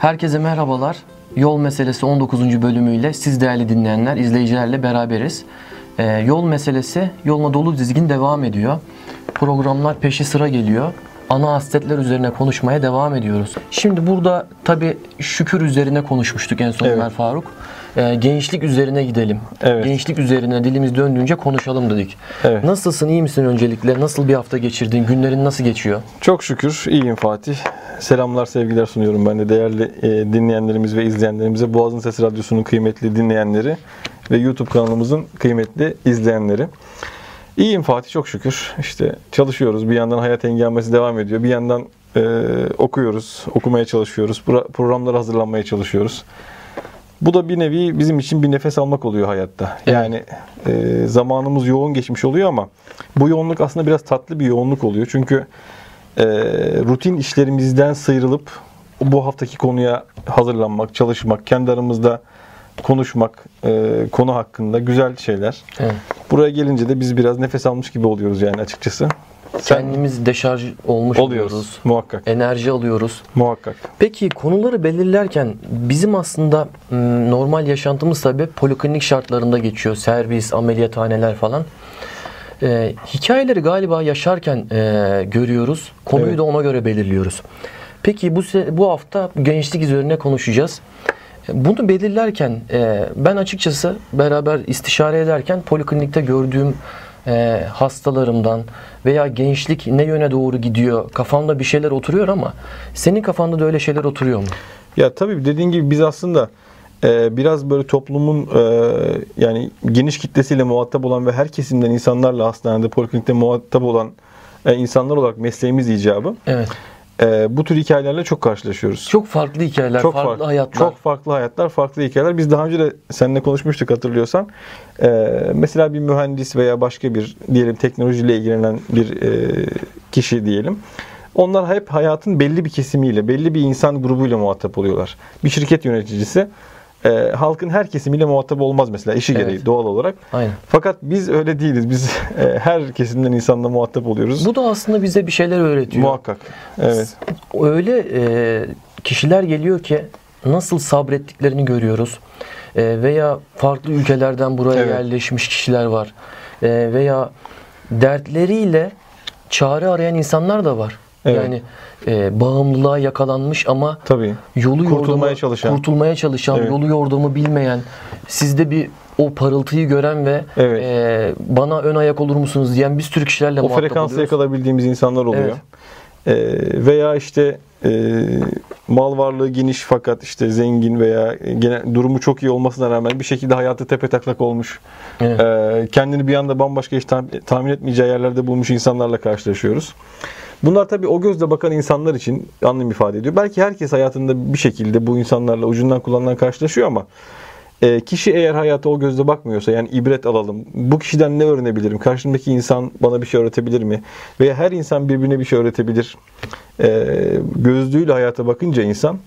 Herkese merhabalar. Yol Meselesi 19. bölümüyle siz değerli dinleyenler, izleyicilerle beraberiz. Ee, yol meselesi yoluna dolu dizgin devam ediyor. Programlar peşi sıra geliyor. Ana hasletler üzerine konuşmaya devam ediyoruz. Şimdi burada tabi şükür üzerine konuşmuştuk en son Evet. Ömer Faruk. Ee, gençlik üzerine gidelim. Evet. Gençlik üzerine dilimiz döndüğünce konuşalım dedik. Evet. Nasılsın, iyi misin öncelikle? Nasıl bir hafta geçirdin? Günlerin nasıl geçiyor? Çok şükür iyiyim Fatih. Selamlar, sevgiler sunuyorum ben de değerli e, dinleyenlerimiz ve izleyenlerimize. Boğazın Sesi Radyosu'nun kıymetli dinleyenleri ve YouTube kanalımızın kıymetli izleyenleri. İyiyim Fatih çok şükür. İşte çalışıyoruz. Bir yandan hayat engelmesi devam ediyor. Bir yandan e, okuyoruz, okumaya çalışıyoruz. Pro- programlara hazırlanmaya çalışıyoruz. Bu da bir nevi bizim için bir nefes almak oluyor hayatta. Yani e, zamanımız yoğun geçmiş oluyor ama bu yoğunluk aslında biraz tatlı bir yoğunluk oluyor. Çünkü e, rutin işlerimizden sıyrılıp bu haftaki konuya hazırlanmak, çalışmak, kendi aramızda konuşmak, e, konu hakkında güzel şeyler. Evet. Buraya gelince de biz biraz nefes almış gibi oluyoruz yani açıkçası. Sen Kendimiz deşarj olmuş oluyoruz. oluyoruz. Muhakkak. Enerji alıyoruz. Muhakkak. Peki konuları belirlerken bizim aslında m, normal yaşantımız tabii poliklinik şartlarında geçiyor. Servis, ameliyathaneler falan. Ee, hikayeleri galiba yaşarken e, görüyoruz. Konuyu Evet. da ona göre belirliyoruz. Peki bu bu hafta gençlik üzerine konuşacağız. Bunu belirlerken e, ben açıkçası beraber istişare ederken poliklinikte gördüğüm e, hastalarımdan veya gençlik ne yöne doğru gidiyor kafamda bir şeyler oturuyor ama senin kafanda da öyle şeyler oturuyor mu? Ya tabii dediğin gibi biz aslında e, biraz böyle toplumun e, yani geniş kitlesiyle muhatap olan ve her kesimden insanlarla hastanede, poliklinikte muhatap olan e, insanlar olarak mesleğimiz icabı Evet. E, bu tür hikayelerle çok karşılaşıyoruz. Çok farklı hikayeler, Çok farklı farklı, hayatlar. Çok farklı hayatlar, farklı hikayeler. Biz daha önce de seninle konuşmuştuk hatırlıyorsan. Ee, mesela bir mühendis veya başka bir diyelim teknolojiyle ilgilenen bir e, kişi diyelim. Onlar hep hayatın belli bir kesimiyle, belli bir insan grubuyla muhatap oluyorlar. Bir şirket yöneticisi e, halkın her kesimiyle muhatap olmaz mesela işi Evet. gereği doğal olarak. Aynen. Fakat biz öyle değiliz. Biz e, her kesimden insanla muhatap oluyoruz. Bu da aslında bize bir şeyler öğretiyor. Muhakkak. Evet. Öyle e, kişiler geliyor ki nasıl sabrettiklerini görüyoruz. E, veya farklı ülkelerden buraya Evet. yerleşmiş kişiler var. E, veya dertleriyle çare arayan insanlar da var. Evet. Yani e, bağımlılığa yakalanmış ama Tabii. yolu Kurtulmaya yordamı, çalışan. kurtulmaya çalışan, Evet. yolu yordamı bilmeyen, sizde bir o parıltıyı gören ve Evet. e, bana ön ayak olur musunuz diyen bir sürü kişilerle o muhatap frekansı oluyoruz. yakalabildiğimiz insanlar oluyor. Evet. Ee, veya işte e, mal varlığı geniş fakat işte zengin veya genel durumu çok iyi olmasına rağmen bir şekilde hayatı tepe taklak olmuş. Evet. Ee, kendini bir anda bambaşka hiç tahmin, tahmin etmeyeceği yerlerde bulmuş insanlarla karşılaşıyoruz. Bunlar tabii o gözle bakan insanlar için anlam ifade ediyor. Belki herkes hayatında bir şekilde bu insanlarla ucundan kullanılan karşılaşıyor ama e, kişi eğer hayata o gözle bakmıyorsa yani ibret alalım. Bu kişiden ne öğrenebilirim? Karşımdaki insan bana bir şey öğretebilir mi? Veya her insan birbirine bir şey öğretebilir. E, gözlüğüyle hayata bakınca insan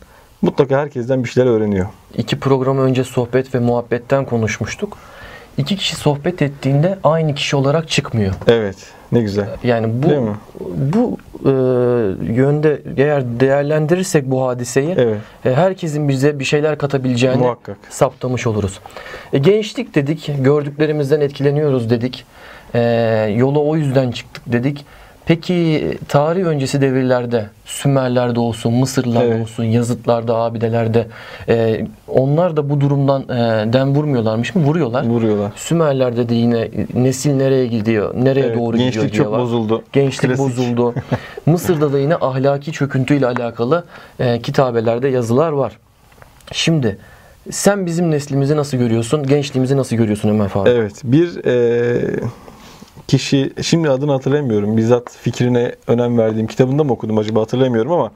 mutlaka herkesten bir şeyler öğreniyor. İki program önce sohbet ve muhabbetten konuşmuştuk. İki kişi sohbet ettiğinde aynı kişi olarak çıkmıyor. Evet. Ne güzel. Yani bu bu e, yönde eğer değerlendirirsek bu hadiseyi Evet. e, herkesin bize bir şeyler katabileceğini Muhakkak. saptamış oluruz. E, gençlik dedik, gördüklerimizden etkileniyoruz dedik. E, yola o yüzden çıktık dedik. Peki tarih öncesi devirlerde Sümerlerde olsun, Mısırlarda Evet. olsun, yazıtlarda, abidelerde e, onlar da bu durumdan e, dem vurmuyorlarmış mı? Vuruyorlar. Vuruyorlar. Sümerlerde de yine nesil nereye gidiyor, nereye Evet, doğru gidiyor gençlik diye çok var. bozuldu. Gençlik Klasik. bozuldu. Mısır'da da yine ahlaki çöküntüyle alakalı e, kitabelerde yazılar var. Şimdi sen bizim neslimizi nasıl görüyorsun? Gençliğimizi nasıl görüyorsun Ömer Faruk? Evet. Bir e, kişi şimdi adını hatırlamıyorum. Bizzat fikrine önem verdiğim kitabında mı okudum acaba hatırlamıyorum ama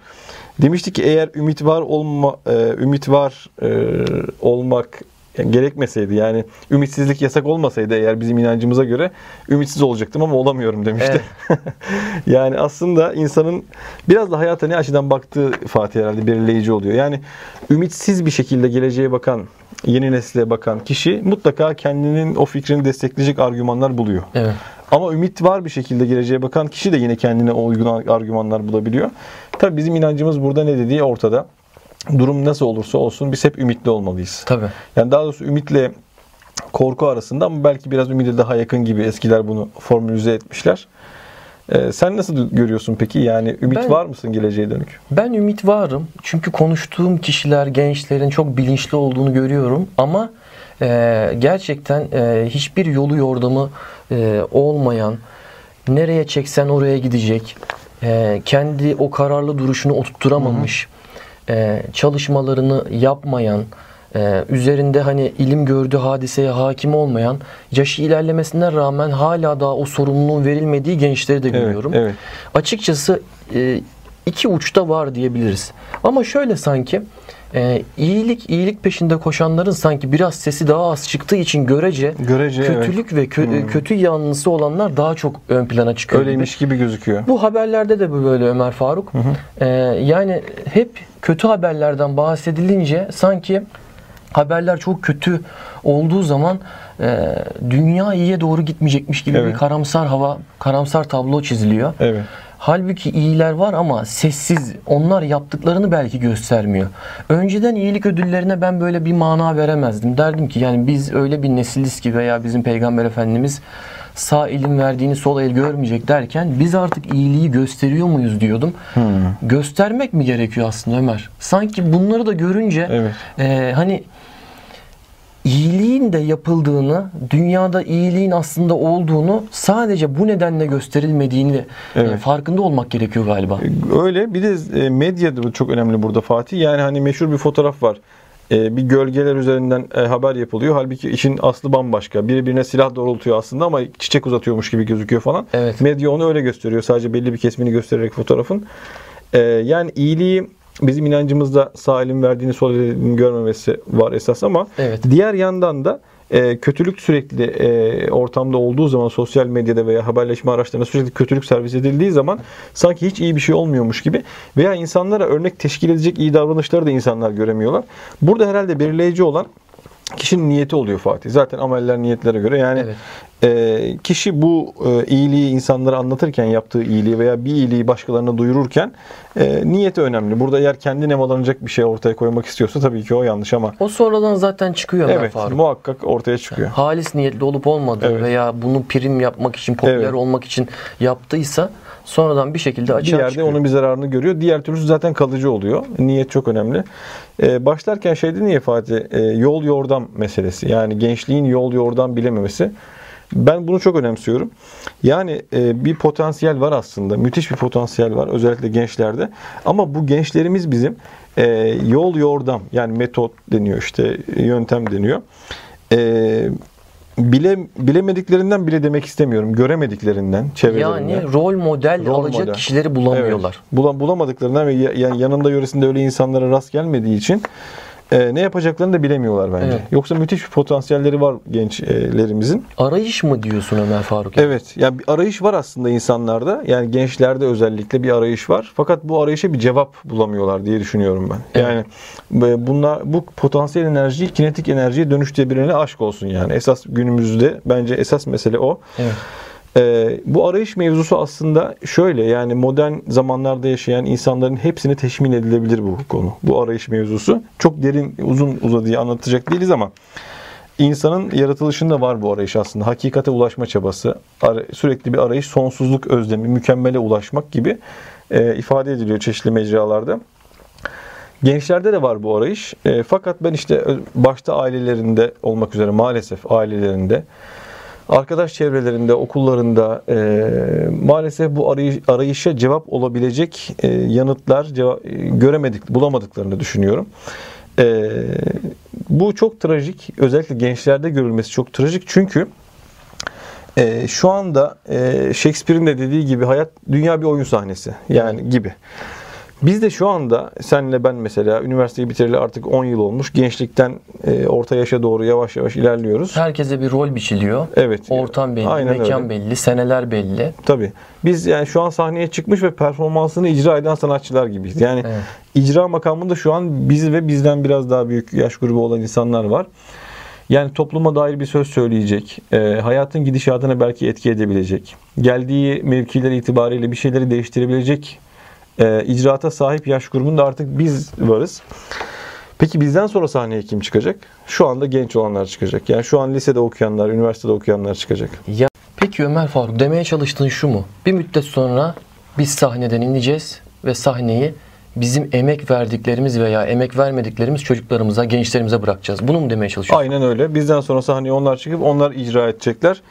demişti ki eğer ümit var olma e, ümit var e, olmak gerekmeseydi yani ümitsizlik yasak olmasaydı eğer bizim inancımıza göre ümitsiz olacaktım ama olamıyorum demişti. yani aslında insanın biraz da hayata ne açıdan baktığı Fatih herhalde belirleyici oluyor. Yani ümitsiz bir şekilde geleceğe bakan, yeni nesle bakan kişi mutlaka kendinin o fikrini destekleyecek argümanlar buluyor. Evet. Ama ümit var bir şekilde geleceğe bakan kişi de yine kendine uygun argümanlar bulabiliyor. Tabii bizim inancımız burada ne dediği ortada. durum nasıl olursa olsun biz hep ümitli olmalıyız. Tabii. Yani daha doğrusu ümitle korku arasında ama belki biraz ümide daha yakın gibi eskiler bunu formülize etmişler. Ee, sen nasıl görüyorsun peki? Yani ümit Ben- var mısın geleceğe dönük? Ben ümit varım. Çünkü konuştuğum kişiler, gençlerin çok bilinçli olduğunu görüyorum. Ama e, gerçekten e, hiçbir yolu yordamı e, olmayan, nereye çeksen oraya gidecek, e, kendi o kararlı duruşunu oturtturamamış, e, çalışmalarını yapmayan, e, üzerinde hani ilim gördüğü hadiseye hakim olmayan, yaşı ilerlemesine rağmen hala daha o sorumluluğun verilmediği gençleri de görüyorum. evet. Açıkçası e, iki uçta var diyebiliriz. Ama şöyle sanki e, iyilik iyilik peşinde koşanların sanki biraz sesi daha az çıktığı için görece Görece evet. kötülük ve kö- Hmm. kötü yanlısı olanlar daha çok ön plana çıkıyor. gibi. Öyleymiş gibi gözüküyor. Bu haberlerde de böyle Ömer Faruk. Ee, yani hep kötü haberlerden bahsedilince sanki haberler çok kötü olduğu zaman e, dünya iyiye doğru gitmeyecekmiş gibi Evet. bir karamsar hava, karamsar tablo çiziliyor. Evet. Halbuki iyiler var ama sessiz. Onlar yaptıklarını belki göstermiyor. Önceden iyilik ödüllerine ben böyle bir mana veremezdim. Derdim ki yani biz öyle bir nesiliz ki veya bizim Peygamber Efendimiz sağ elin verdiğini sol el görmeyecek derken biz artık iyiliği gösteriyor muyuz diyordum. Göstermek mi gerekiyor aslında Ömer? Sanki bunları da görünce Evet. e, hani iyiliğin de yapıldığını, dünyada iyiliğin aslında olduğunu sadece bu nedenle gösterilmediğini e, Evet. farkında olmak gerekiyor galiba. Öyle. Bir de e, medya da çok önemli burada Fatih. Yani hani meşhur bir fotoğraf var. E, bir gölgeler üzerinden e, haber yapılıyor. Halbuki işin aslı bambaşka. Biri birine silah doğrultuyor aslında ama çiçek uzatıyormuş gibi gözüküyor falan. Evet. Medya onu öyle gösteriyor. Sadece belli bir kesmini göstererek fotoğrafın. E, yani iyiliği bizim inancımızda sağ elin verdiğini sol elin görmemesi var esas ama Evet. diğer yandan da e, kötülük sürekli e, ortamda olduğu zaman sosyal medyada veya haberleşme araçlarına sürekli kötülük servis edildiği zaman sanki hiç iyi bir şey olmuyormuş gibi veya insanlara örnek teşkil edecek iyi davranışları da insanlar göremiyorlar. Burada herhalde belirleyici olan kişinin niyeti oluyor Fatih. Zaten ameller niyetlere göre yani Evet. e, kişi bu e, iyiliği insanlara anlatırken yaptığı iyiliği veya bir iyiliği başkalarına duyururken e, niyeti önemli. Burada eğer kendi nemalanacak bir şey ortaya koymak istiyorsa tabii ki o yanlış ama O sonradan zaten çıkıyor evet Faruk. muhakkak ortaya çıkıyor. Halis niyetli olup olmadığı Evet. veya bunu prim yapmak için, popüler Evet. olmak için yaptıysa sonradan bir şekilde bir açığa yerde çıkıyor. onun bir zararını görüyor. Diğer türlüsü zaten kalıcı oluyor. Niyet çok önemli. Ee, başlarken şey dedin ya Fatih, e, yol yordam meselesi. Yani gençliğin yol yordam bilememesi. Ben bunu çok önemsiyorum. Yani e, bir potansiyel var aslında. Müthiş bir potansiyel var. Özellikle gençlerde. Ama bu gençlerimiz bizim e, yol yordam yani metot deniyor işte yöntem deniyor. E, bile bilemediklerinden bile demek istemiyorum. Göremediklerinden çevrelerinden. Yani rol model Rol alacak model. kişileri bulamıyorlar. Evet. Bula- bulamadıklarından ve ya- yani yanında yöresinde öyle insanlara rast gelmediği için e, ne yapacaklarını da bilemiyorlar bence. Evet. Yoksa müthiş bir potansiyelleri var gençlerimizin. Arayış mı diyorsun Ömer Faruk? Evet. Yani bir arayış var aslında insanlarda. Yani gençlerde özellikle bir arayış var. Fakat bu arayışa bir cevap bulamıyorlar diye düşünüyorum ben. Evet. Yani bunlar bu potansiyel enerjiyi kinetik enerjiye dönüştürebilene aşk olsun yani. Esas günümüzde bence esas mesele o. Evet. Ee, bu arayış mevzusu aslında şöyle yani modern zamanlarda yaşayan insanların hepsine teşmin edilebilir bu konu. Bu arayış mevzusu. Çok derin uzun uzadıya anlatacak değiliz ama insanın yaratılışında var bu arayış aslında. Hakikate ulaşma çabası, sürekli bir arayış, sonsuzluk özlemi, mükemmele ulaşmak gibi e, ifade ediliyor çeşitli mecralarda. Gençlerde de var bu arayış. E, fakat ben işte ö- başta ailelerinde olmak üzere maalesef ailelerinde arkadaş çevrelerinde, okullarında e, maalesef bu arayış, arayışa cevap olabilecek e, yanıtlar cevap, e, göremedik, bulamadıklarını düşünüyorum. E, bu çok trajik. Özellikle gençlerde görülmesi çok trajik. Çünkü e, şu anda e, Shakespeare'in de dediği gibi hayat dünya bir oyun sahnesi yani gibi. Biz de şu anda senle ben mesela üniversiteyi bitireli artık 10 yıl olmuş. Gençlikten e, orta yaşa doğru yavaş yavaş ilerliyoruz. Herkese bir rol biçiliyor. Evet. Ortam belli, Aynen mekan öyle. belli, seneler belli. Tabii. Biz yani şu an sahneye çıkmış ve performansını icra eden sanatçılar gibiyiz. Yani Evet. icra makamında şu an biz ve bizden biraz daha büyük yaş grubu olan insanlar var. Yani topluma dair bir söz söyleyecek, e, hayatın gidişatına belki etki edebilecek, geldiği mevkiler itibariyle bir şeyleri değiştirebilecek e, icraata sahip yaş grubunda artık biz varız. Peki bizden sonra sahneye kim çıkacak? Şu anda genç olanlar çıkacak. Yani şu an lisede okuyanlar, üniversitede okuyanlar çıkacak. Ya peki Ömer Faruk demeye çalıştığın şu mu? Bir müddet sonra biz sahneden ineceğiz ve sahneyi bizim emek verdiklerimiz veya emek vermediklerimiz çocuklarımıza, gençlerimize bırakacağız. Bunu mu demeye çalışıyorsun? Aynen öyle. Bizden sonra sahneye onlar çıkıp onlar icra edecekler.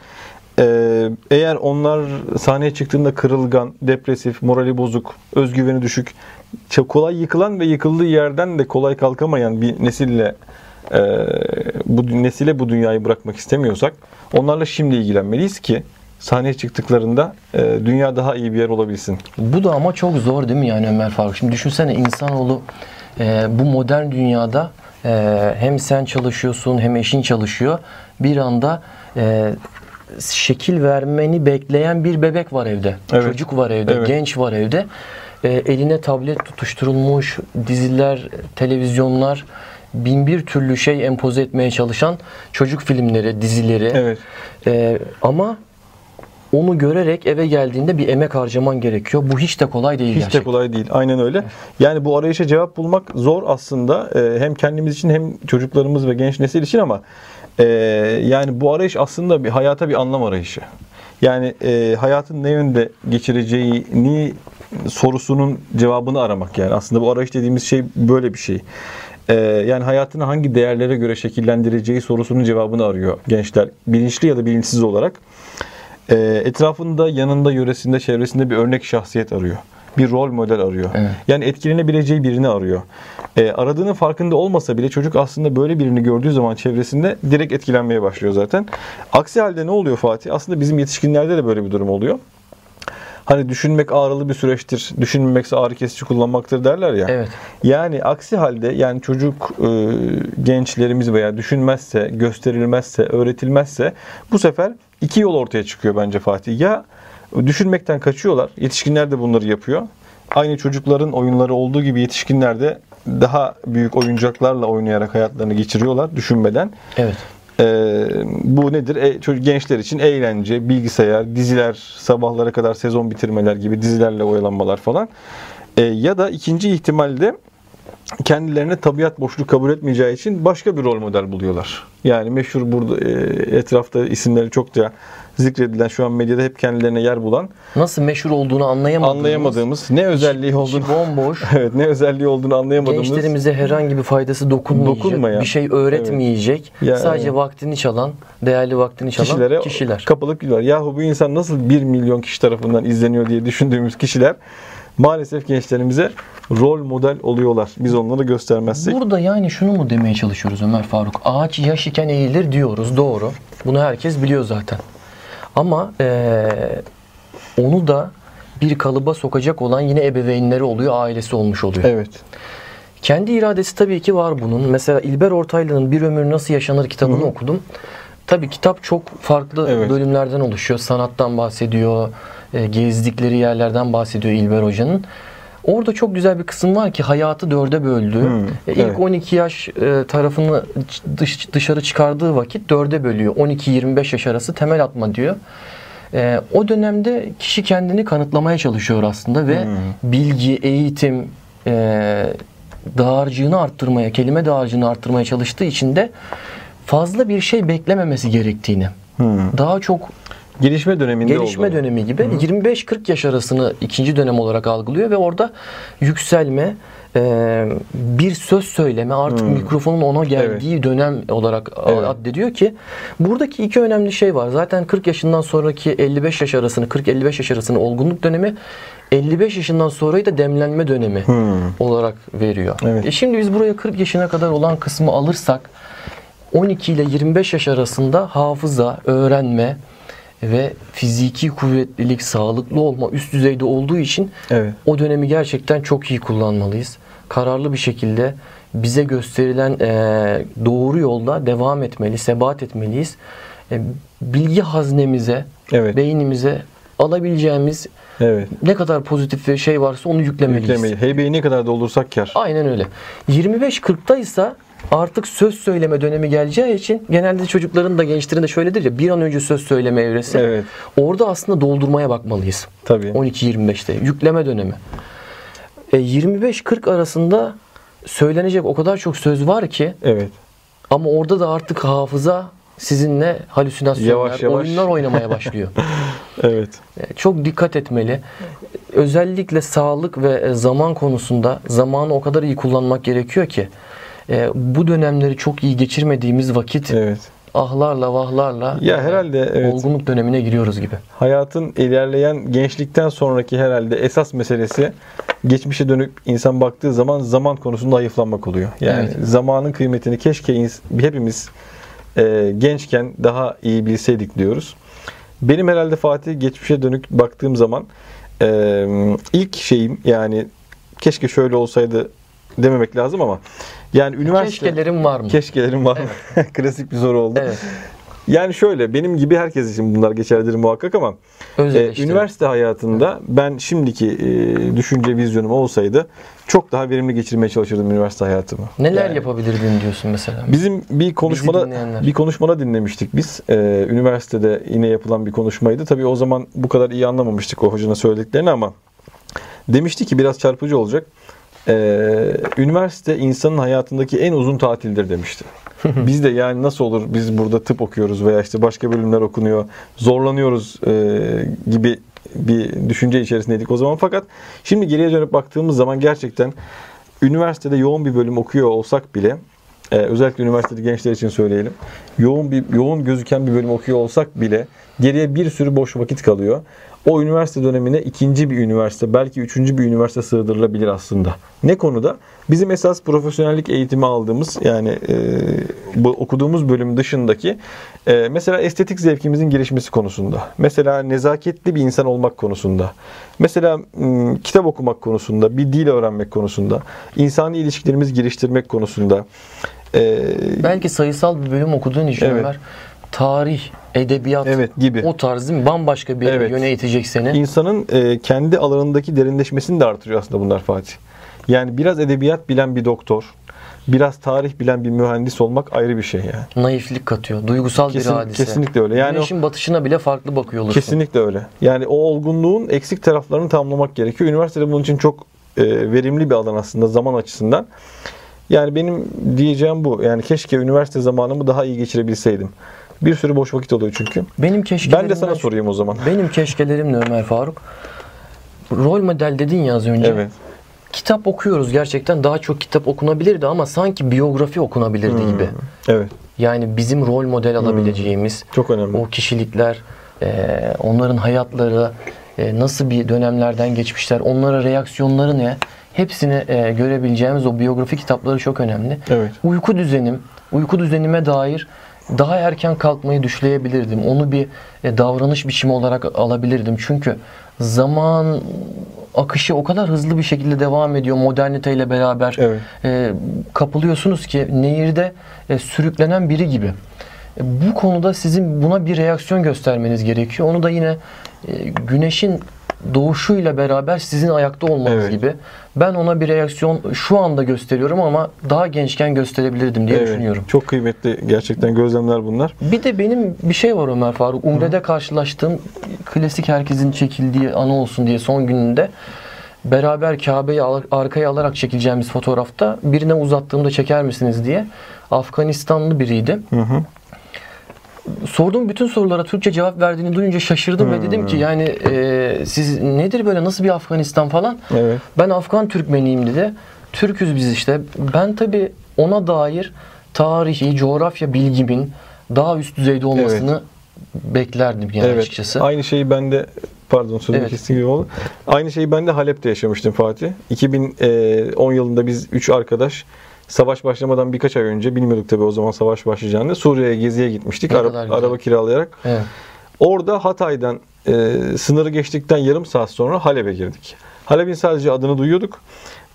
Ee, eğer onlar sahneye çıktığında kırılgan, depresif, morali bozuk, özgüveni düşük, çok kolay yıkılan ve yıkıldığı yerden de kolay kalkamayan bir nesille e, bu nesile bu dünyayı bırakmak istemiyorsak onlarla şimdi ilgilenmeliyiz ki sahneye çıktıklarında e, dünya daha iyi bir yer olabilsin. Bu da ama çok zor değil mi yani Ömer Faruk? Şimdi düşünsene insanoğlu e, bu modern dünyada e, hem sen çalışıyorsun hem eşin çalışıyor. Bir anda e, şekil vermeni bekleyen bir bebek var evde. Evet. Çocuk var evde, Evet. genç var evde. E, eline tablet tutuşturulmuş, diziler, televizyonlar, bin bir türlü şey empoze etmeye çalışan çocuk filmleri, dizileri. Evet. E, ama onu görerek eve geldiğinde bir emek harcaman gerekiyor. Bu hiç de kolay değil Hiç de gerçekten. kolay değil. Aynen öyle. Yani bu arayışa cevap bulmak zor aslında. Ee, hem kendimiz için hem çocuklarımız ve genç nesil için ama e, yani bu arayış aslında bir hayata bir anlam arayışı. Yani e, hayatın ne yönde geçireceğini sorusunun cevabını aramak yani. Aslında bu arayış dediğimiz şey böyle bir şey. Ee, yani hayatını hangi değerlere göre şekillendireceği sorusunun cevabını arıyor gençler. Bilinçli ya da bilinçsiz olarak. Ee, etrafında, yanında, yöresinde, çevresinde bir örnek şahsiyet arıyor. Bir rol model arıyor. Evet. Yani etkilenebileceği birini arıyor. Ee, aradığının farkında olmasa bile çocuk aslında böyle birini gördüğü zaman çevresinde direkt etkilenmeye başlıyor zaten. Aksi halde ne oluyor Fatih? Aslında bizim yetişkinlerde de böyle bir durum oluyor. Hani düşünmek ağrılı bir süreçtir, düşünmemekse ağrı kesici kullanmaktır derler ya. Evet. Yani aksi halde yani çocuk e, gençlerimiz veya düşünmezse, gösterilmezse, öğretilmezse bu sefer iki yol ortaya çıkıyor bence Fatih. Ya düşünmekten kaçıyorlar. Yetişkinler de bunları yapıyor. Aynı çocukların oyunları olduğu gibi yetişkinler de daha büyük oyuncaklarla oynayarak hayatlarını geçiriyorlar düşünmeden. Evet. Ee, bu nedir? E, çocuk gençler için eğlence, bilgisayar, diziler, sabahlara kadar sezon bitirmeler gibi dizilerle oyalanmalar falan. Ee, ya da ikinci ihtimalde kendilerine tabiat boşluk kabul etmeyeceği için başka bir rol model buluyorlar. Yani meşhur burada e, etrafta isimleri çokça zikredilen şu an medyada hep kendilerine yer bulan Nasıl meşhur olduğunu anlayamadığımız, anlayamadığımız ne özelliği olduğunu bomboş, evet ne özelliği olduğunu anlayamadığımız gençlerimize herhangi bir faydası dokunmayacak, Dokunmayan, bir şey öğretmeyecek, Ya, sadece evet. vaktini çalan, değerli vaktini çalan kişilere kişiler. kapılıp gidiyorlar. Yahu bu insan nasıl 1 milyon kişi tarafından izleniyor diye düşündüğümüz kişiler maalesef gençlerimize rol model oluyorlar. Biz onları göstermezsek. Burada yani şunu mu demeye çalışıyoruz Ömer Faruk? Ağaç yaş iken eğilir diyoruz. Doğru. Bunu herkes biliyor zaten. Ama eee, onu da bir kalıba sokacak olan yine ebeveynleri oluyor, ailesi olmuş oluyor. Evet. Kendi iradesi tabii ki var bunun. Mesela İlber Ortaylı'nın Bir Ömür Nasıl Yaşanır kitabını okudum. Tabii kitap çok farklı Evet. bölümlerden oluşuyor. Sanattan bahsediyor, e, gezdikleri yerlerden bahsediyor İlber Hoca'nın. Orada çok güzel bir kısım var ki hayatı dörde böldü. Hmm, İlk evet. 12 yaş e, tarafını dış, dışarı çıkardığı vakit dörde bölüyor. 12-25 yaş arası temel atma diyor. E, o dönemde kişi kendini kanıtlamaya çalışıyor aslında ve Hmm. bilgi, eğitim, e, dağarcığını arttırmaya, kelime dağarcığını arttırmaya çalıştığı için de fazla bir şey beklememesi gerektiğini, Hmm. daha çok Gelişme döneminde gelişme olduğunu. dönemi gibi 25-40 yaş arasını ikinci dönem olarak algılıyor ve orada yükselme, e, bir söz söyleme artık mikrofonun ona geldiği dönem olarak Evet. addediyor ki buradaki iki önemli şey var. Zaten 40 yaşından sonraki 55 yaş arasını 40-55 yaş arasını olgunluk dönemi 55 yaşından sonrayı da demlenme dönemi olarak veriyor. Evet. E şimdi biz buraya 40 yaşına kadar olan kısmı alırsak 12 ile 25 yaş arasında hafıza, öğrenme ve fiziki kuvvetlilik, sağlıklı olma üst düzeyde olduğu için Evet. o dönemi gerçekten çok iyi kullanmalıyız. Kararlı bir şekilde bize gösterilen eee, doğru yolda devam etmeli, sebat etmeliyiz. E, bilgi haznemize, Evet. beynimize alabileceğimiz Evet. ne kadar pozitif bir şey varsa onu yüklemeliyiz. Yüklemeyi. Heybeyi ne kadar doldursak kar. Aynen öyle. 25-40'ta ise artık söz söyleme dönemi geleceği için genelde çocukların da gençlerin de şöyledir ya bir an önce söz söyleme evresi. Evet. Orada aslında doldurmaya bakmalıyız. Tabii. 12-25'te yükleme dönemi. E, 25-40 arasında söylenecek o kadar çok söz var ki Evet. ama orada da artık hafıza sizinle halüsinasyonlar, Yavaş yavaş. oyunlar oynamaya başlıyor. Evet. E, Çok dikkat etmeli. Özellikle sağlık ve e, zaman konusunda zamanı o kadar iyi kullanmak gerekiyor ki e, bu dönemleri çok iyi geçirmediğimiz vakit Evet. ahlarla vahlarla Ya herhalde evet. olgunluk dönemine giriyoruz gibi. hayatın ilerleyen gençlikten sonraki herhalde esas meselesi geçmişe dönüp insan baktığı zaman zaman konusunda hayıflanmak oluyor. Yani Evet. zamanın kıymetini keşke hepimiz e, gençken daha iyi bilseydik diyoruz. Benim herhalde Fatih geçmişe dönük baktığım zaman e, ilk şeyim yani keşke şöyle olsaydı dememek lazım ama yani üniversite Keşkelerim var mı? keşkelerim var. Klasik bir soru oldu. Evet. Yani şöyle benim gibi herkes için bunlar geçerlidir muhakkak ama eleştiri. üniversite hayatında ben şimdiki e, düşünce vizyonum olsaydı çok daha verimli geçirmeye çalışırdım üniversite hayatımı. Neler Yani yapabilirdin diyorsun mesela? Bizim bir konuşmada bir konuşmada dinlemiştik biz. Ee, üniversitede yine yapılan bir konuşmaydı. Tabii o zaman bu kadar iyi anlamamıştık o hocanın söylediklerini ama demişti ki biraz çarpıcı olacak. Ee, üniversite insanın hayatındaki en uzun tatildir demişti. biz de yani nasıl olur biz burada tıp okuyoruz veya işte başka bölümler okunuyor zorlanıyoruz e, gibi bir düşünce içerisindeydik o zaman fakat şimdi geriye dönüp baktığımız zaman gerçekten üniversitede yoğun bir bölüm okuyor olsak bile e, özellikle üniversitede gençler için söyleyelim. Yoğun bir yoğun gözüken bir bölüm okuyor olsak bile geriye bir sürü boş vakit kalıyor. O üniversite dönemine ikinci bir üniversite, belki üçüncü bir üniversite sığdırılabilir aslında. Ne konuda? Bizim esas profesyonellik eğitimi aldığımız yani e, bu okuduğumuz bölüm dışındaki e, mesela estetik zevkimizin gelişmesi konusunda. Mesela nezaketli bir insan olmak konusunda. Mesela m, kitap okumak konusunda, bir dil öğrenmek konusunda, insani ilişkilerimizi geliştirmek konusunda. E, Belki sayısal bir bölüm okuduğun için Evet. Ömer, tarih, edebiyat Evet, gibi. o tarz değil mi? Bambaşka bir Evet. yöne itecek seni. insanın e, kendi alanındaki derinleşmesini de artırıyor aslında bunlar Fatih. Yani biraz edebiyat bilen bir doktor, biraz tarih bilen bir mühendis olmak ayrı bir şey yani. Naiflik katıyor. Duygusal Kesin- bir hadise. kesinlikle öyle. Yani o- Güneşin batışına bile farklı bakıyor olursun. Kesinlikle öyle. Yani o olgunluğun eksik taraflarını tamamlamak gerekiyor. Üniversitede bunun için çok e, verimli bir alan aslında zaman açısından. Yani benim diyeceğim bu. Yani keşke üniversite zamanımı daha iyi geçirebilseydim. Bir sürü boş vakit oluyor çünkü. Benim keşkelerimden... Ben de sana sorayım o zaman. Benim keşkelerim ne Ömer Faruk? Rol model dedin ya az önce. Evet. Kitap okuyoruz gerçekten. Daha çok kitap okunabilirdi ama sanki biyografi okunabilirdi Hmm. gibi. Evet. Yani bizim rol model alabileceğimiz Çok önemli. o kişilikler, e, onların hayatları e, nasıl bir dönemlerden geçmişler, onlara reaksiyonları ne? Hepsini e, görebileceğimiz o biyografi kitapları çok önemli. Evet. Uyku düzenim, uyku düzenime dair daha erken kalkmayı düşleyebilirdim. Onu bir e, davranış biçimi olarak alabilirdim. Çünkü zaman akışı o kadar hızlı bir şekilde devam ediyor moderniteyle beraber. Evet. E, kapılıyorsunuz ki nehirde e, sürüklenen biri gibi. E, bu konuda sizin buna bir reaksiyon göstermeniz gerekiyor. Onu da yine e, güneşin doğuşuyla beraber sizin ayakta olmanız Evet. gibi. Ben ona bir reaksiyon şu anda gösteriyorum ama daha gençken gösterebilirdim diye Evet. düşünüyorum. Çok kıymetli gerçekten gözlemler bunlar. Bir de benim bir şey var Ömer Faruk. Umre'de karşılaştığım klasik herkesin çekildiği anı olsun diye son gününde beraber Kabe'yi arkaya alarak çekileceğimiz fotoğrafta birine uzattığımda çeker misiniz diye Afganistanlı biriydi. Hı hı. Sorduğum bütün sorulara Türkçe cevap verdiğini duyunca şaşırdım ve dedim ki yani e, siz nedir böyle nasıl bir Afganistan falan? Evet. Ben Afgan Türkmeniyim dedi. Türküz biz işte. Ben tabi ona dair tarihi, coğrafya bilgimin daha üst düzeyde olmasını beklerdim yani evet. açıkçası. Aynı şeyi ben de pardon sözünü Evet. kestiğim gibi oldu. Aynı şeyi ben de Halep'te yaşamıştım Fatih. 2010 yılında biz 3 arkadaş savaş başlamadan birkaç ay önce bilmiyorduk tabii o zaman savaş başlayacağını. Suriye'ye geziye gitmiştik. Ne Ara- araba kiralayarak. Evet. Orada Hatay'dan e, sınırı geçtikten yarım saat sonra Halep'e girdik. Halep'in sadece adını duyuyorduk.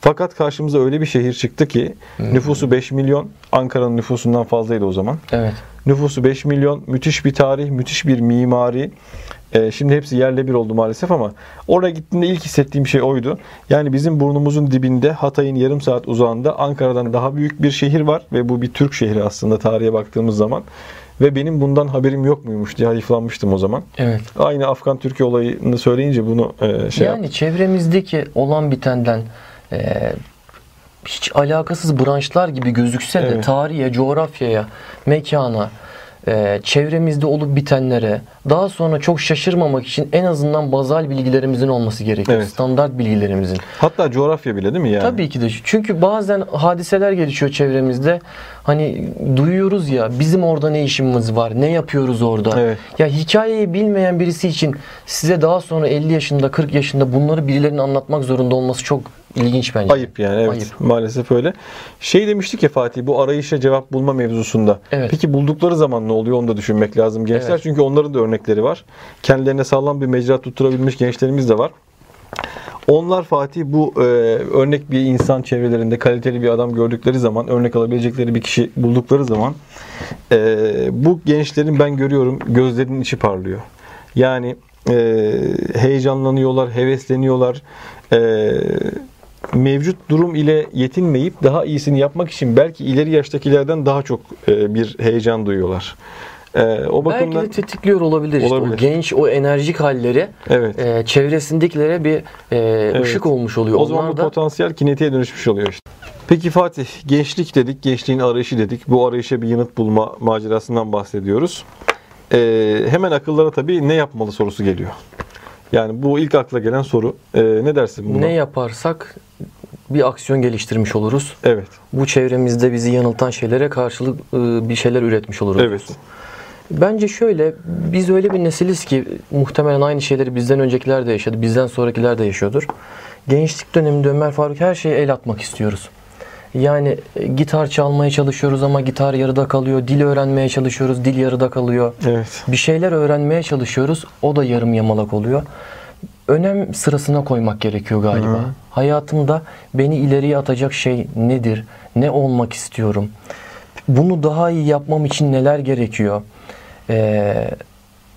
Fakat karşımıza öyle bir şehir çıktı ki Hmm. nüfusu 5 milyon. Ankara'nın nüfusundan fazlaydı o zaman. Evet. Nüfusu 5 milyon. Müthiş bir tarih, müthiş bir mimari. Ee, şimdi hepsi yerle bir oldu maalesef ama oraya gittiğimde ilk hissettiğim şey oydu. Yani bizim burnumuzun dibinde Hatay'ın yarım saat uzağında Ankara'dan daha büyük bir şehir var ve bu bir Türk şehri aslında tarihe baktığımız zaman. Ve benim bundan haberim yok muymuş diye hayıflanmıştım o zaman. Evet. Aynı Afgan Türkiye olayını söyleyince bunu e, şey yani yaptım. çevremizdeki olan bitenden e, hiç alakasız branşlar gibi gözükse de Evet. tarihe, coğrafyaya, mekana, e, çevremizde olup bitenlere daha sonra çok şaşırmamak için en azından bazal bilgilerimizin olması gerekiyor. Evet. Standart bilgilerimizin. Hatta coğrafya bile değil mi yani? Tabii ki de. Çünkü bazen hadiseler gelişiyor çevremizde. Hani duyuyoruz ya bizim orada ne işimiz var? Ne yapıyoruz orada? Evet. Ya hikayeyi bilmeyen birisi için size daha sonra 50 yaşında, 40 yaşında bunları birilerine anlatmak zorunda olması çok ilginç bence. Ayıp yani evet. Ayıp. Maalesef öyle. Şey demiştik ya Fatih bu arayışa cevap bulma mevzusunda. Evet. Peki buldukları zaman ne oluyor onu da düşünmek lazım gençler. Evet. Çünkü onların da örnekleri var. Kendilerine sağlam bir mecra tutturabilmiş gençlerimiz de var. Onlar Fatih bu e, örnek bir insan çevrelerinde kaliteli bir adam gördükleri zaman, örnek alabilecekleri bir kişi buldukları zaman e, bu gençlerin ben görüyorum gözlerinin içi parlıyor. Yani e, heyecanlanıyorlar, hevesleniyorlar. E, mevcut durum ile yetinmeyip daha iyisini yapmak için belki ileri yaştakilerden daha çok e, bir heyecan duyuyorlar. E, o Belki bakımdan de tetikliyor olabilir. işte. Olabilir. O genç, o enerjik halleri evet. e, çevresindekilere bir e, ışık olmuş oluyor. O zaman Onlar bu da potansiyel kinetiğe dönüşmüş oluyor işte. Peki Fatih, gençlik dedik, gençliğin arayışı dedik. Bu arayışa bir yanıt bulma macerasından bahsediyoruz. Ee, hemen akıllara tabii ne yapmalı sorusu geliyor. Yani bu ilk akla gelen soru. Ee, ne dersin buna? ne yaparsak bir aksiyon geliştirmiş oluruz. Evet, Bu çevremizde bizi yanıltan şeylere karşılık e, bir şeyler üretmiş oluruz. evet. Bence şöyle, biz öyle bir nesiliz ki muhtemelen aynı şeyleri bizden öncekiler de yaşadı, bizden sonrakiler de yaşıyordur. Gençlik döneminde Ömer Faruk her şeye el atmak istiyoruz. Yani e, gitar çalmaya çalışıyoruz ama gitar yarıda kalıyor. Dil öğrenmeye çalışıyoruz, dil yarıda kalıyor. Evet. Bir şeyler öğrenmeye çalışıyoruz, o da yarım yamalak oluyor. Önem sırasına koymak gerekiyor galiba. Hı. Hayatımda beni ileriye atacak şey nedir? Ne olmak istiyorum? Bunu daha iyi yapmam için neler gerekiyor? Ee,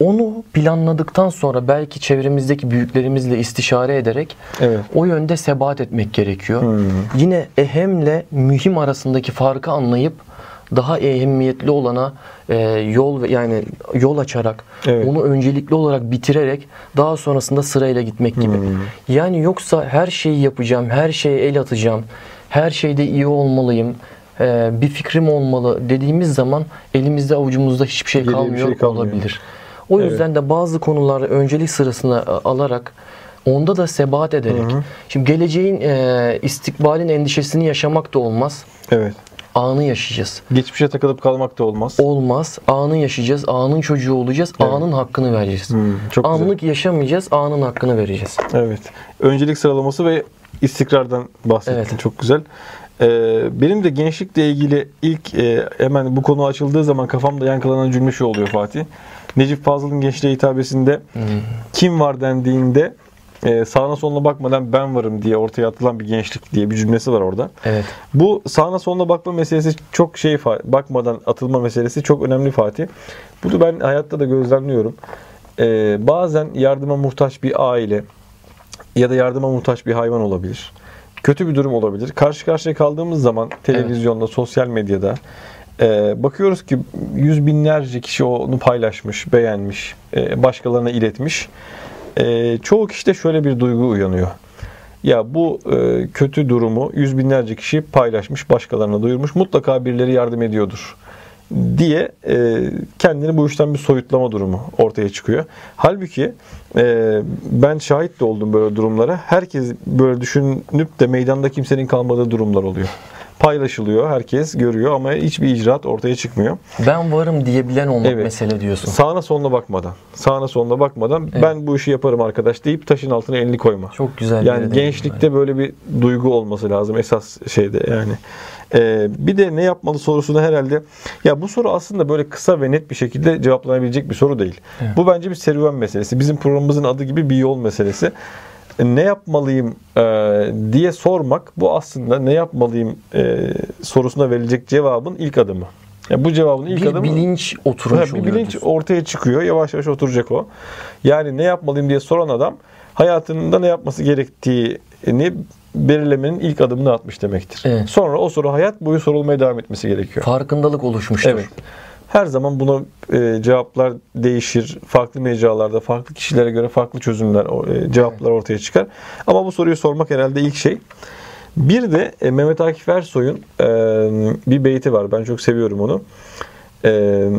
onu planladıktan sonra belki çevremizdeki büyüklerimizle istişare ederek Evet. o yönde sebat etmek gerekiyor. Hı. Yine ehemle mühim arasındaki farkı anlayıp daha ehemmiyetli olana e, yol ve- yani yol açarak Evet. onu öncelikli olarak bitirerek daha sonrasında sırayla gitmek gibi. Hmm. Yani yoksa her şeyi yapacağım, her şeye el atacağım, her şeyde iyi olmalıyım, e, bir fikrim olmalı dediğimiz zaman elimizde avucumuzda hiçbir şey Geriye bir kalmıyor, şey kalmıyor. olabilir. O Evet. yüzden de bazı konuları öncelik sırasına e, alarak onda da sebat ederek. Hı hı. Şimdi geleceğin e, istikbalin endişesini yaşamak da olmaz. Evet. Anı yaşayacağız. Geçmişe takılıp kalmak da olmaz. Olmaz. Anı yaşayacağız. Anın çocuğu olacağız. Evet. Anın hakkını vereceğiz. Hmm, çok güzel. Anlık yaşamayacağız. Anın hakkını vereceğiz. Evet. Öncelik sıralaması ve istikrardan bahsettin. Evet. Çok güzel. Ee, benim de gençlikle ilgili ilk e, hemen bu konu açıldığı zaman kafamda yankılanan cümle şu oluyor Fatih. Necip Fazıl'ın gençliğe hitabesinde kim var dendiğinde e, sağına soluna bakmadan ben varım diye ortaya atılan bir gençlik diye bir cümlesi var orada. Evet. Bu sağına soluna bakma meselesi çok şey bakmadan atılma meselesi çok önemli Fatih. Bunu ben hayatta da gözlemliyorum. Ee, bazen yardıma muhtaç bir aile ya da yardıma muhtaç bir hayvan olabilir. Kötü bir durum olabilir. Karşı karşıya kaldığımız zaman televizyonda, sosyal medyada e, bakıyoruz ki yüz binlerce kişi onu paylaşmış, beğenmiş, e, başkalarına iletmiş. E, çoğu kişide şöyle bir duygu uyanıyor. Ya bu e, kötü durumu yüz binlerce kişi paylaşmış, başkalarına duyurmuş. Mutlaka birileri yardım ediyordur diye e, kendini bu işten bir soyutlama durumu ortaya çıkıyor. Halbuki e, ben şahit de oldum böyle durumlara. Herkes böyle düşünüp de meydanda kimsenin kalmadığı durumlar oluyor. Paylaşılıyor, herkes görüyor ama hiçbir icraat ortaya çıkmıyor. Ben varım diyebilen olmak Evet. mesele diyorsun. Sağına soluna bakmadan, sağına soluna bakmadan ben bu işi yaparım arkadaş deyip taşın altına elini koyma. Çok güzel. Yani gençlikte böyle bir duygu olması lazım esas şeyde yani. Ee, bir de ne yapmalı sorusuna herhalde ya bu soru aslında böyle kısa ve net bir şekilde cevaplanabilecek bir soru değil. Evet. Bu bence bir serüven meselesi. Bizim programımızın adı gibi bir yol meselesi. Ne yapmalıyım e, diye sormak bu aslında ne yapmalıyım e, sorusuna verilecek cevabın ilk adımı. Yani bu cevabın ilk bir adımı bilinç Ha, oturmuş bir oluyor. bilinç diyorsun. ortaya çıkıyor. Yavaş yavaş oturacak o. Yani ne yapmalıyım diye soran adam hayatında ne yapması gerektiğini belirlemenin ilk adımını atmış demektir. Evet. Sonra o soru hayat boyu sorulmaya devam etmesi gerekiyor. Farkındalık oluşmuştur. Evet. Her zaman buna e, cevaplar değişir. Farklı mecralarda, farklı kişilere göre farklı çözümler, e, cevaplar ortaya çıkar. Ama bu soruyu sormak herhalde ilk şey. Bir de e, Mehmet Akif Ersoy'un e, bir beyti var. Ben çok seviyorum onu. E,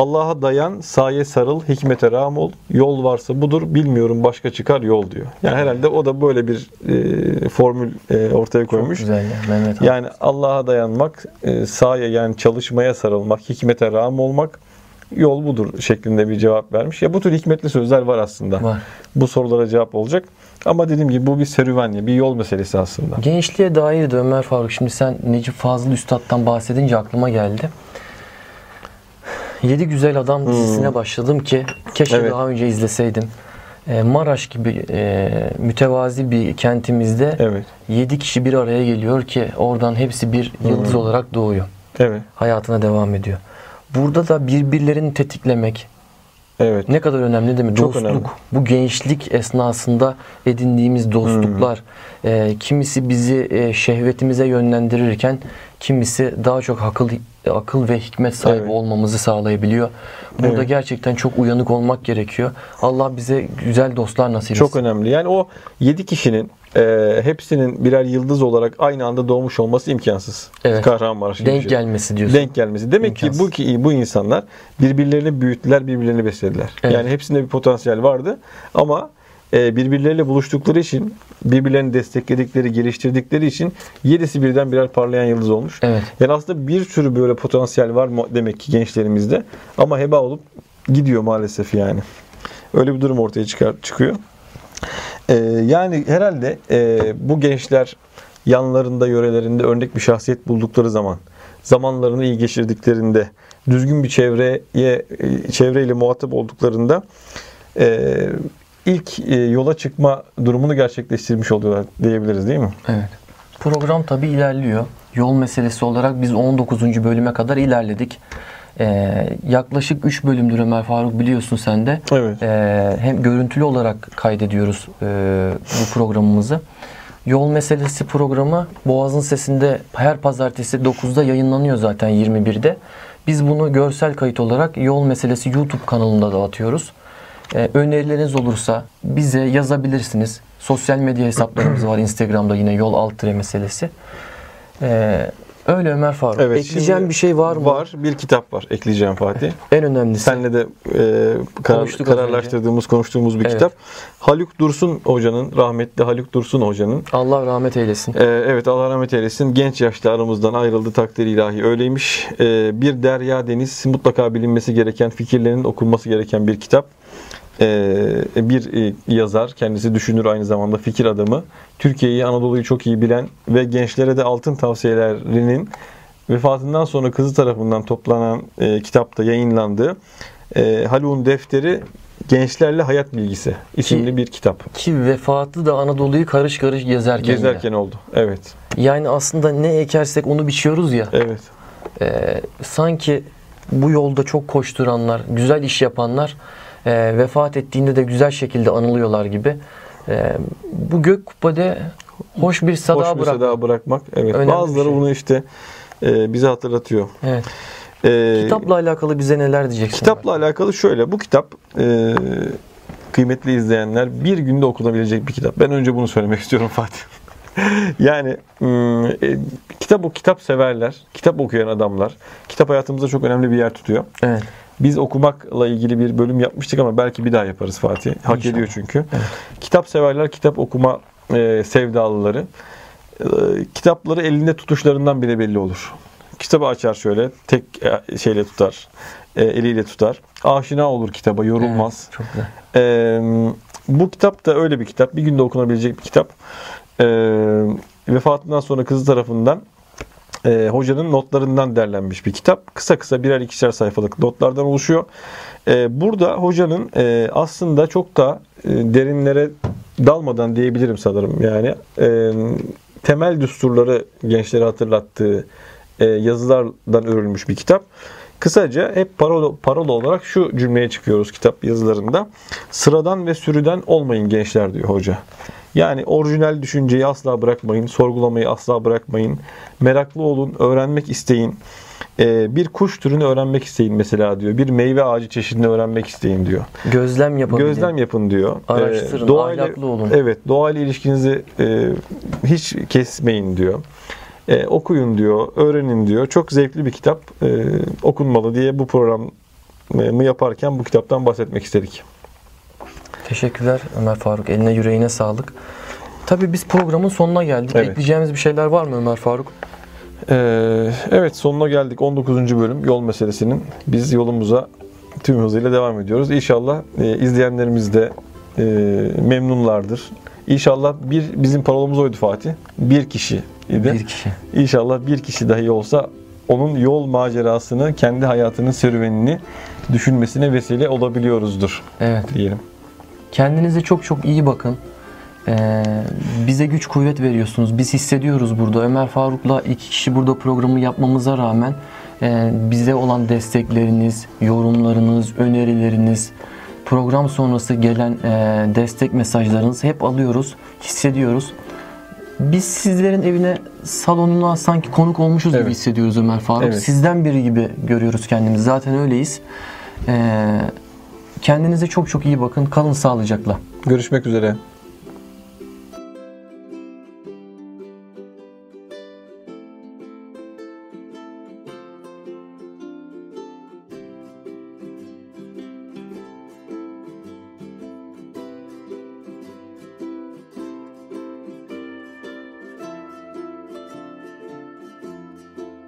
Allah'a dayan, saye sarıl, hikmete ram ol. Yol varsa budur, bilmiyorum başka çıkar yol diyor. Yani herhalde o da böyle bir e, formül e, ortaya koymuş. Çok güzel ya Mehmet abi. Yani Allah'a dayanmak, e, saye yani çalışmaya sarılmak, hikmete ram olmak yol budur şeklinde bir cevap vermiş. Ya bu tür hikmetli sözler var aslında. Var. Bu sorulara cevap olacak. Ama dediğim gibi bu bir serüven, bir yol meselesi aslında. Gençliğe dair de Ömer Faruk şimdi sen Necip Fazıl Üstad'dan bahsedince aklıma geldi. Yedi Güzel Adam dizisine başladım ki keşke Hmm. Evet. daha önce izleseydim. Ee, Maraş gibi e, mütevazi bir kentimizde Evet. yedi kişi bir araya geliyor ki oradan hepsi bir yıldız Hmm. olarak doğuyor. Evet. Hayatına devam ediyor. Burada da birbirlerini tetiklemek Evet. ne kadar önemli değil mi? Çok Dostluk. önemli. Bu gençlik esnasında edindiğimiz dostluklar. e, kimisi bizi e, şehvetimize yönlendirirken kimisi daha çok akıl akıl ve hikmet sahibi Evet. olmamızı sağlayabiliyor. Burada Evet. gerçekten çok uyanık olmak gerekiyor. Allah bize güzel dostlar nasip Çok etsin. önemli. Yani o 7 kişinin e, hepsinin birer yıldız olarak aynı anda doğmuş olması imkansız. Evet. Kahramanmaraş gibi Denk şey. gelmesi diyorsun. Denk gelmesi. Demek ki İmkansız. bu ki bu insanlar birbirlerini büyüttüler, birbirlerini beslediler. Evet. Yani hepsinde bir potansiyel vardı ama e, birbirleriyle buluştukları için, birbirlerini destekledikleri, geliştirdikleri için yedisi birden birer parlayan yıldız olmuş. Evet. Yani aslında bir sürü böyle potansiyel var demek ki gençlerimizde ama heba olup gidiyor maalesef yani. Öyle bir durum ortaya çıkar çıkıyor. Ee, yani herhalde e, bu gençler yanlarında, yörelerinde örnek bir şahsiyet buldukları zaman, zamanlarını iyi geçirdiklerinde, düzgün bir çevreye, e, çevreyle muhatap olduklarında e, ilk e, yola çıkma durumunu gerçekleştirmiş oluyorlar diyebiliriz değil mi? Evet. Program tabi ilerliyor. Yol meselesi olarak biz 19. bölüme kadar ilerledik. Ee, yaklaşık 3 bölümdür Ömer Faruk biliyorsun sen de. Evet. Ee, hem görüntülü olarak kaydediyoruz e, bu programımızı. Yol meselesi programı Boğaz'ın Sesi'nde her pazartesi 9'da yayınlanıyor zaten 21'de. Biz bunu görsel kayıt olarak Yol Meselesi YouTube kanalında da atıyoruz. Ee, önerileriniz olursa bize yazabilirsiniz. Sosyal medya hesaplarımız var Instagram'da yine yol alt tire meselesi. Ee, öyle Ömer Faruk. Evet, Ekleyeceğim bir şey var mı? Var. Bir kitap var ekleyeceğim Fatih. En önemlisi. Senle de e, karar, Konuştuk kararlaştırdığımız, konuştuğumuz bir Evet. kitap. Haluk Dursun hocanın, rahmetli Haluk Dursun hocanın Allah rahmet eylesin. Ee, evet Allah rahmet eylesin. Genç yaşta aramızdan ayrıldı takdir ilahi öyleymiş. Ee, bir derya deniz mutlaka bilinmesi gereken fikirlerin okunması gereken bir kitap. Ee, bir e, yazar kendisi düşünür aynı zamanda fikir adamı. Türkiye'yi Anadolu'yu çok iyi bilen ve gençlere de altın tavsiyelerinin vefatından sonra kızı tarafından toplanan e, kitapta yayınlandığı e, Haluk'un defteri Gençlerle Hayat Bilgisi isimli Ki- bir kitap. Ki vefatı da Anadolu'yu karış karış gezerken. Gezerken oldu. Evet. Yani aslında ne ekersek onu biçiyoruz ya. Evet. Ee, sanki bu yolda çok koşturanlar, güzel iş yapanlar e, vefat ettiğinde de güzel şekilde anılıyorlar gibi. E, bu gök kubbede hoş bir sada Hoş bir bırak. seda bırakmak. Evet. Önemli Bazıları şey. bunu işte e, bize hatırlatıyor. Evet. E, Kitapla alakalı bize neler diyeceksin? kitapla alakalı şöyle. Bu kitap e, kıymetli izleyenler bir günde okunabilecek bir kitap. Ben önce bunu söylemek istiyorum Fatih. yani e, kitap o kitap severler, kitap okuyan adamlar. Kitap hayatımızda çok önemli bir yer tutuyor. Evet. Biz okumakla ilgili bir bölüm yapmıştık ama belki bir daha yaparız Fatih. Hak İnşallah. ediyor çünkü. Kitap severler, kitap okuma e, sevdalıları. E, kitapları elinde tutuşlarından bile belli olur. Kitabı açar şöyle, tek e, şeyle tutar, e, eliyle tutar. Aşina olur kitaba, yorulmaz. Evet, çok güzel. E, bu kitap da öyle bir kitap. Bir günde okunabilecek bir kitap. E, vefatından sonra kızı tarafından e, hocanın notlarından derlenmiş bir kitap. Kısa kısa birer ikişer sayfalık notlardan oluşuyor. E, burada hocanın e, aslında çok da e, derinlere dalmadan diyebilirim sanırım. Yani e, temel düsturları gençlere hatırlattığı e, yazılardan örülmüş bir kitap. Kısaca hep parola, parola olarak şu cümleye çıkıyoruz kitap yazılarında. Sıradan ve sürüden olmayın gençler diyor hoca. Yani orijinal düşünceyi asla bırakmayın, sorgulamayı asla bırakmayın. Meraklı olun, öğrenmek isteyin. Ee, bir kuş türünü öğrenmek isteyin mesela diyor. Bir meyve ağacı çeşidini öğrenmek isteyin diyor. Gözlem yapabilin. Gözlem yapın diyor. Araştırın, doğayla- ahlaklı olun. Evet, doğayla ilişkinizi e, hiç kesmeyin diyor. E, okuyun diyor, öğrenin diyor. Çok zevkli bir kitap e, okunmalı diye bu programı yaparken bu kitaptan bahsetmek istedik. Teşekkürler Ömer Faruk. Eline yüreğine sağlık. Tabii biz programın sonuna geldik. Evet. Ekleyeceğimiz bir şeyler var mı Ömer Faruk? Ee, evet sonuna geldik 19. bölüm yol meselesinin. Biz yolumuza tüm hızıyla devam ediyoruz. İnşallah e, izleyenlerimiz de e, memnunlardır. İnşallah bir bizim parolamız oydu Fatih. Bir kişi idi. Bir kişi. İnşallah bir kişi dahi olsa onun yol macerasını, kendi hayatının serüvenini düşünmesine vesile olabiliyoruzdur Evet. diyelim. Kendinize çok çok iyi bakın. Ee, bize güç kuvvet veriyorsunuz. Biz hissediyoruz burada. Ömer Faruk'la iki kişi burada programı yapmamıza rağmen e, bize olan destekleriniz, yorumlarınız, önerileriniz, program sonrası gelen e, destek mesajlarınızı hep alıyoruz, hissediyoruz. Biz sizlerin evine, salonuna sanki konuk olmuşuz gibi Evet. hissediyoruz Ömer Faruk. Evet. Sizden biri gibi görüyoruz kendimizi. Zaten öyleyiz. Ee, kendinize çok çok iyi bakın. Kalın sağlıcakla. Görüşmek üzere.